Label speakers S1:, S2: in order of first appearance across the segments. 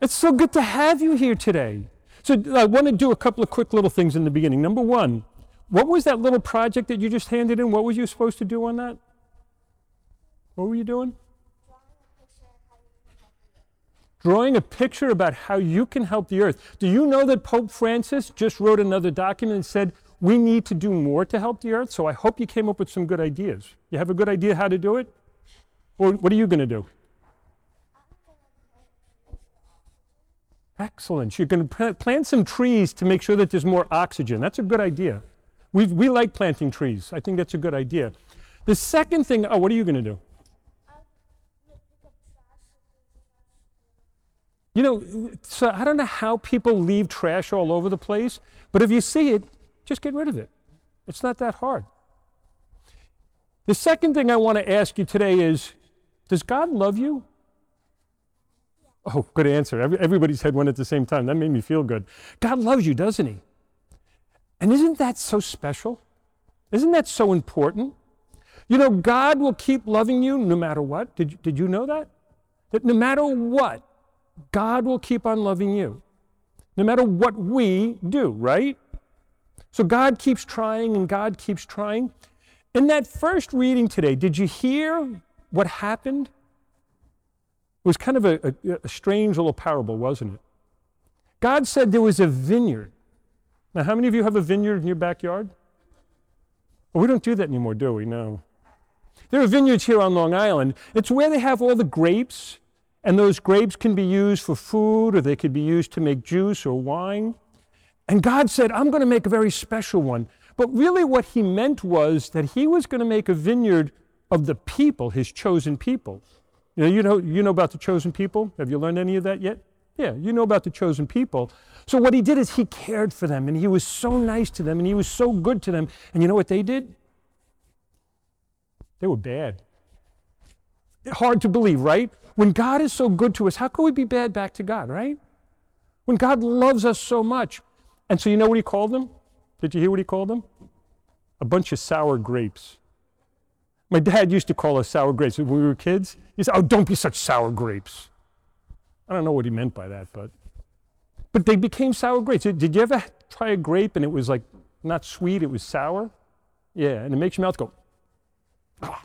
S1: It's so good to have you here today. So I want to do a couple of quick little things in the beginning. Number one, what was that little project that you just handed in? What was you supposed to do on that? What were you doing? Drawing a picture about how you can help the earth. Do you know that Pope Francis just wrote another document and said we need to do more to help the earth? So I hope you came up with some good ideas. You have a good idea how to do it? Or what are you going to do? Excellent. You can plant some trees to make sure that there's more oxygen. That's a good idea. we we like planting trees. I think that's a good idea. The second thing, oh, what are you going to do? You know, so I don't know how people leave trash all over the place, but if you see it, just get rid of it. It's not that hard. The second thing I want to ask you today is Does God love you? Oh, good answer. Every, everybody said one at the same time. That made me feel good. God loves you, doesn't He? And isn't that so special? Isn't that so important? You know, God will keep loving you no matter what. Did, did you know that? That no matter what, God will keep on loving you. No matter what we do, right? So God keeps trying and God keeps trying. In that first reading today, did you hear what happened was kind of a, a, a strange little parable, wasn't it? God said there was a vineyard. Now, how many of you have a vineyard in your backyard? Well, we don't do that anymore, do we? No. There are vineyards here on Long Island. It's where they have all the grapes, and those grapes can be used for food or they could be used to make juice or wine. And God said, I'm going to make a very special one. But really, what He meant was that He was going to make a vineyard of the people, His chosen people. You know, you know, you know about the chosen people? Have you learned any of that yet? Yeah, you know about the chosen people. So what he did is he cared for them and he was so nice to them and he was so good to them. And you know what they did? They were bad. Hard to believe, right? When God is so good to us, how can we be bad back to God, right? When God loves us so much. And so you know what he called them? Did you hear what he called them? A bunch of sour grapes. My dad used to call us sour grapes when we were kids. He said, Oh, don't be such sour grapes. I don't know what he meant by that, but but they became sour grapes. Did you ever try a grape and it was like not sweet, it was sour? Yeah, and it makes your mouth go, ah.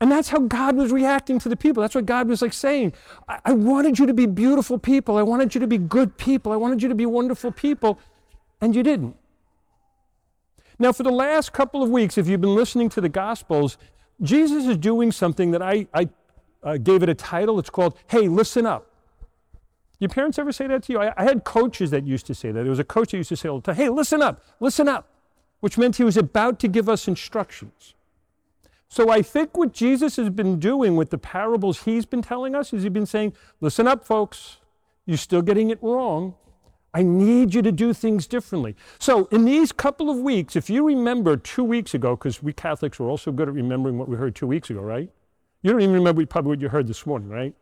S1: And that's how God was reacting to the people. That's what God was like saying. I-, I wanted you to be beautiful people. I wanted you to be good people. I wanted you to be wonderful people. And you didn't. Now, for the last couple of weeks, if you've been listening to the Gospels, Jesus is doing something that I, I uh, gave it a title. It's called, Hey, Listen Up. Your parents ever say that to you? I, I, had coaches that used to say that. There was a coach that used to say all the time, Hey, listen up, listen up, which meant he was about to give us instructions. So I think what Jesus has been doing with the parables he's been telling us is he's been saying, Listen up, folks, you're still getting it wrong. I need you to do things differently. So, in these couple of weeks, if you remember two weeks ago, because we Catholics are also good at remembering what we heard two weeks ago, right? You don't even remember probably what you heard this morning, right?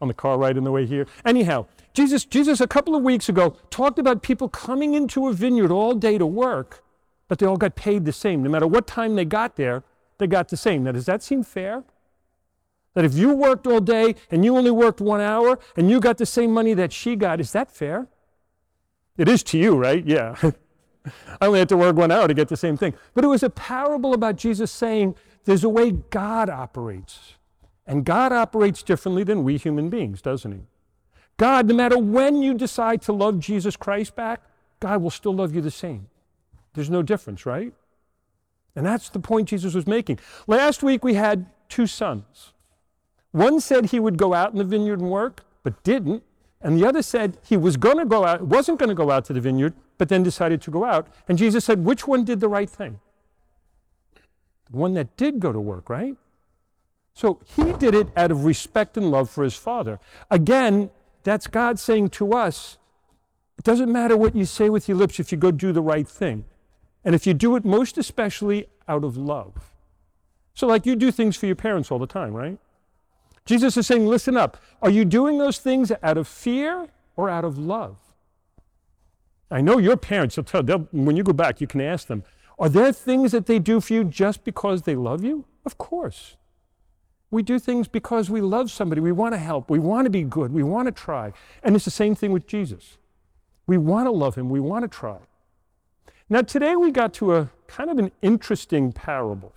S1: On the car ride on the way here. Anyhow, Jesus, Jesus a couple of weeks ago talked about people coming into a vineyard all day to work, but they all got paid the same. No matter what time they got there, they got the same. Now, does that seem fair? That if you worked all day and you only worked one hour and you got the same money that she got, is that fair? It is to you, right? Yeah. I only had to work one hour to get the same thing. But it was a parable about Jesus saying there's a way God operates. And God operates differently than we human beings, doesn't He? God, no matter when you decide to love Jesus Christ back, God will still love you the same. There's no difference, right? And that's the point Jesus was making. Last week we had two sons. One said he would go out in the vineyard and work, but didn't. And the other said he was going to go out, wasn't going to go out to the vineyard, but then decided to go out. And Jesus said, which one did the right thing? The one that did go to work, right? So he did it out of respect and love for his father. Again, that's God saying to us, it doesn't matter what you say with your lips if you go do the right thing. And if you do it most especially out of love. So, like you do things for your parents all the time, right? Jesus is saying, listen up. Are you doing those things out of fear or out of love? I know your parents will tell, when you go back, you can ask them, are there things that they do for you just because they love you? Of course. We do things because we love somebody. We want to help. We want to be good. We want to try. And it's the same thing with Jesus. We want to love him. We want to try. Now, today we got to a kind of an interesting parable.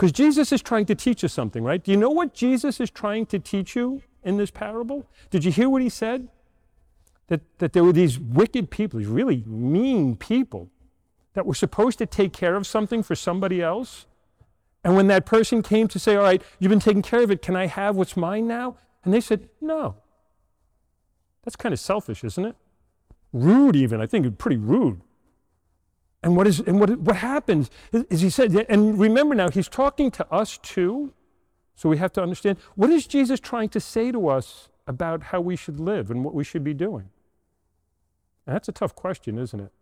S1: Because Jesus is trying to teach us something, right? Do you know what Jesus is trying to teach you in this parable? Did you hear what he said? That, that there were these wicked people, these really mean people that were supposed to take care of something for somebody else. And when that person came to say, All right, you've been taking care of it, can I have what's mine now? And they said, No. That's kind of selfish, isn't it? Rude, even. I think it's pretty rude. And what is and what what happens is, he said, and remember now, he's talking to us too. So we have to understand what is Jesus trying to say to us about how we should live and what we should be doing? And that's a tough question, isn't it?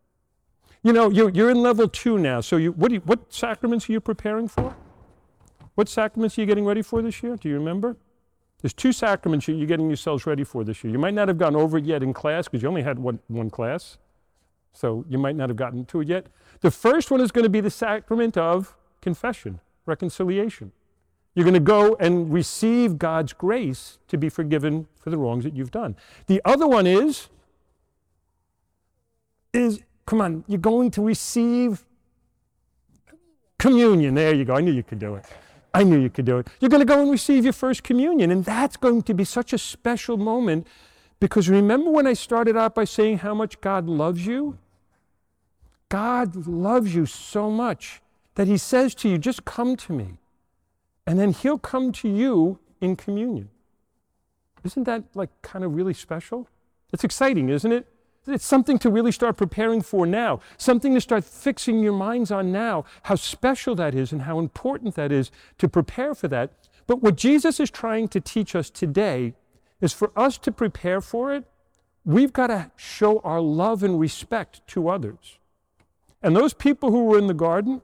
S1: You know, you're, you're in level two now. So you, what, you, what sacraments are you preparing for? What sacraments are you getting ready for this year? Do you remember? There's two sacraments you're getting yourselves ready for this year. You might not have gone over it yet in class because you only had one, one class. So you might not have gotten to it yet. The first one is going to be the sacrament of confession, reconciliation. You're going to go and receive God's grace to be forgiven for the wrongs that you've done. The other one is, is come on, you're going to receive communion. There you go. I knew you could do it. I knew you could do it. You're going to go and receive your first communion. And that's going to be such a special moment because remember when I started out by saying how much God loves you? God loves you so much that He says to you, just come to me. And then He'll come to you in communion. Isn't that like kind of really special? It's exciting, isn't it? It's something to really start preparing for now, something to start fixing your minds on now, how special that is and how important that is to prepare for that. But what Jesus is trying to teach us today is for us to prepare for it, we've got to show our love and respect to others. And those people who were in the garden,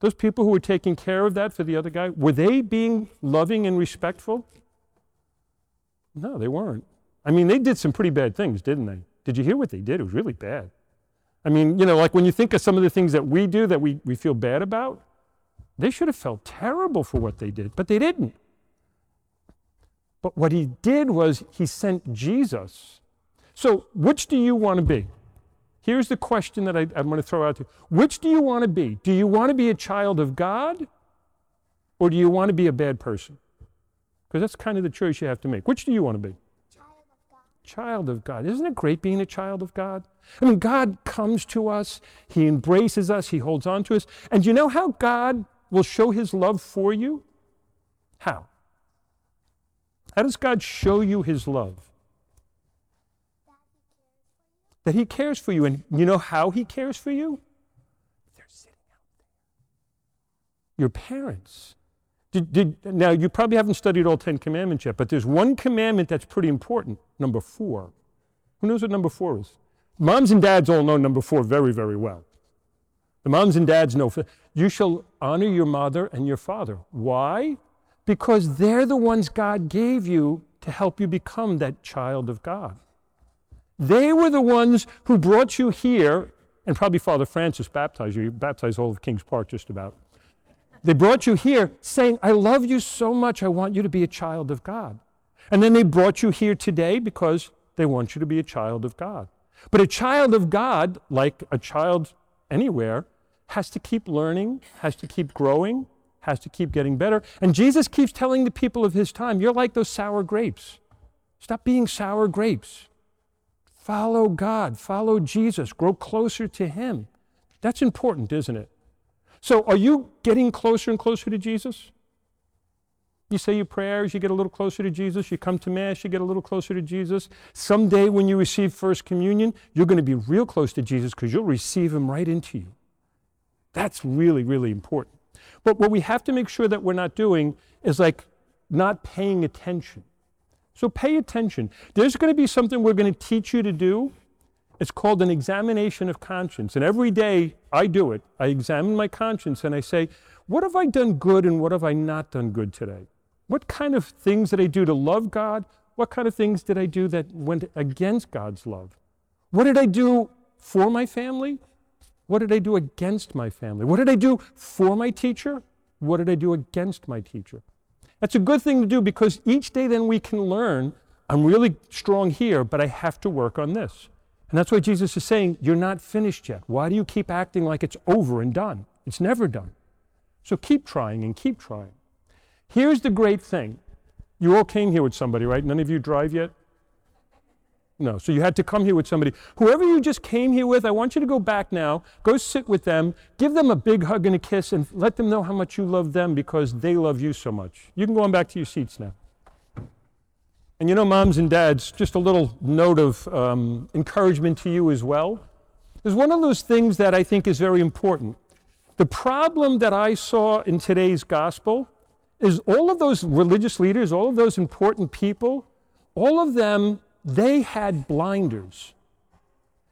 S1: those people who were taking care of that for the other guy, were they being loving and respectful? No, they weren't. I mean, they did some pretty bad things, didn't they? Did you hear what they did? It was really bad. I mean, you know, like when you think of some of the things that we do that we, we feel bad about, they should have felt terrible for what they did, but they didn't. But what he did was he sent Jesus. So, which do you want to be? Here's the question that I, am going to throw out to you. Which do you want to be? Do you want to be a child of God or do you want to be a bad person? Because that's kind of the choice you have to make. Which do you want to be?
S2: Child of God.
S1: Child of God. Isn't it great being a child of God? I mean, God comes to us, He embraces us, He holds on to us. And you know how God will show His love for you? How? How does God show you His love? that He cares for you. And you know how He cares for you? They're sitting out there. Your parents. Did, did, now, you probably haven't studied all Ten Commandments yet, but there's one commandment that's pretty important number four. Who knows what number four is? Moms and dads all know number four very, very well. The moms and dads know you shall honor your mother and your father. Why? Because they're the ones God gave you to help you become that child of God. They were the ones who brought you here, and probably Father Francis baptized you. You baptized all of Kings Park just about. They brought you here saying, I love you so much, I want you to be a child of God. And then they brought you here today because they want you to be a child of God. But a child of God, like a child anywhere, has to keep learning, has to keep growing, has to keep getting better. And Jesus keeps telling the people of his time, You're like those sour grapes. Stop being sour grapes. Follow God, follow Jesus, grow closer to Him. That's important, isn't it? So, are you getting closer and closer to Jesus? You say your prayers, you get a little closer to Jesus. You come to Mass, you get a little closer to Jesus. Someday, when you receive First Communion, you're going to be real close to Jesus because you'll receive Him right into you. That's really, really important. But what we have to make sure that we're not doing is like not paying attention. So pay attention. There's going to be something we're going to teach you to do. It's called an examination of conscience. And every day I do it. I examine my conscience and I say, what have I done good and what have I not done good today? What kind of things did I do to love God? What kind of things did I do that went against God's love? What did I do for my family? What did I do against my family? What did I do for my teacher? What did I do against my teacher? That's a good thing to do because each day then we can learn I'm really strong here, but I have to work on this. And that's why Jesus is saying, You're not finished yet. Why do you keep acting like it's over and done? It's never done. So keep trying and keep trying. Here's the great thing you all came here with somebody, right? None of you drive yet? No. So you had to come here with somebody. Whoever you just came here with, I want you to go back now, go sit with them, give them a big hug and a kiss, and let them know how much you love them because they love you so much. You can go on back to your seats now. And you know, moms and dads, just a little note of um, encouragement to you as well. There's one of those things that I think is very important. The problem that I saw in today's gospel is all of those religious leaders, all of those important people, all of them, they had blinders.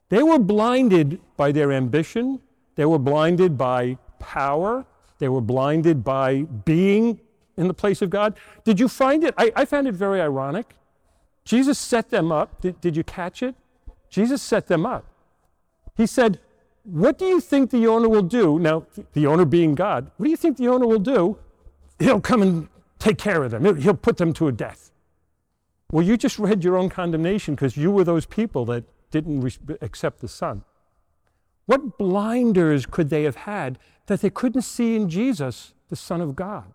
S1: They were blinded by their ambition, they were blinded by power, they were blinded by being in the place of God. Did you find it? I, I found it very ironic. Jesus set them up. Did, did you catch it? Jesus set them up. He said, What do you think the owner will do? Now, the owner being God, what do you think the owner will do he'll come and take care of them. He'll put them to a death. Well, you just read your own condemnation because you were those people that didn't re- accept the Son. What blinders could they have had that they couldn't see in Jesus, the Son of God?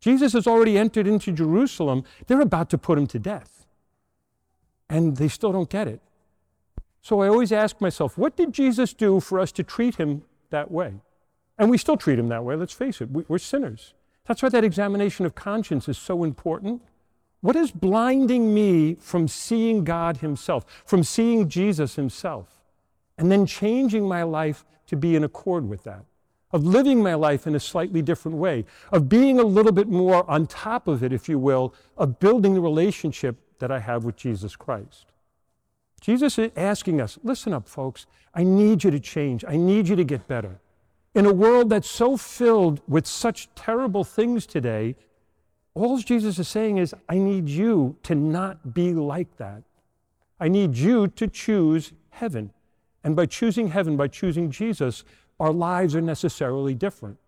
S1: Jesus has already entered into Jerusalem. They're about to put him to death. And they still don't get it. So I always ask myself, what did Jesus do for us to treat him that way? And we still treat him that way, let's face it. We're sinners. That's why that examination of conscience is so important. What is blinding me from seeing God Himself, from seeing Jesus Himself, and then changing my life to be in accord with that? Of living my life in a slightly different way, of being a little bit more on top of it, if you will, of building the relationship that I have with Jesus Christ. Jesus is asking us listen up, folks. I need you to change. I need you to get better. In a world that's so filled with such terrible things today, all Jesus is saying is, I need you to not be like that. I need you to choose heaven. And by choosing heaven, by choosing Jesus, our lives are necessarily different.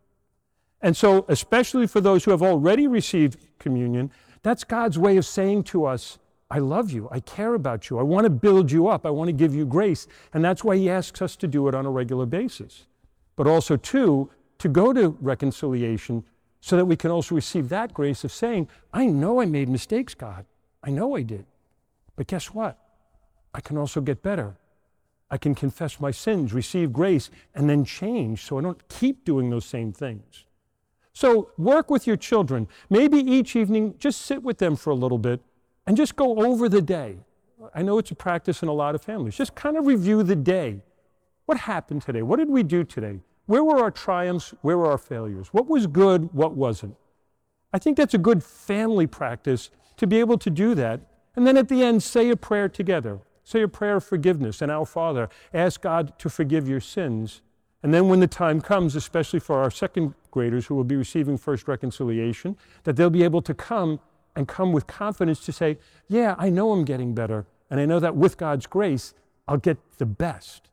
S1: And so, especially for those who have already received communion, that's God's way of saying to us, I love you. I care about you. I want to build you up. I want to give you grace. And that's why He asks us to do it on a regular basis but also, two, to go to reconciliation so that we can also receive that grace of saying, I know I made mistakes, God. I know I did. But guess what? I can also get better. I can confess my sins, receive grace, and then change so I don't keep doing those same things. So work with your children. Maybe each evening, just sit with them for a little bit and just go over the day. I know it's a practice in a lot of families. Just kind of review the day. What happened today? What did we do today? Where were our triumphs? Where were our failures? What was good? What wasn't? I think that's a good family practice to be able to do that. And then at the end, say a prayer together. Say a prayer of forgiveness and our Father. Ask God to forgive your sins. And then when the time comes, especially for our second graders who will be receiving first reconciliation, that they'll be able to come and come with confidence to say, Yeah, I know I'm getting better. And I know that with God's grace, I'll get the best.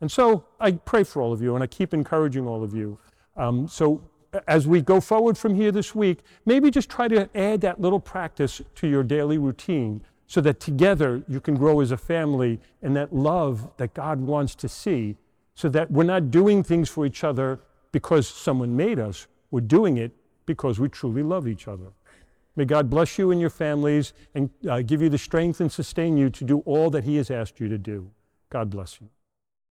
S1: And so I pray for all of you and I keep encouraging all of you. Um, so as we go forward from here this week, maybe just try to add that little practice to your daily routine so that together you can grow as a family in that love that God wants to see, so that we're not doing things for each other because someone made us. We're doing it because we truly love each other. May God bless you and your families and uh, give you the strength and sustain you to do all that He has asked you to do. God bless you.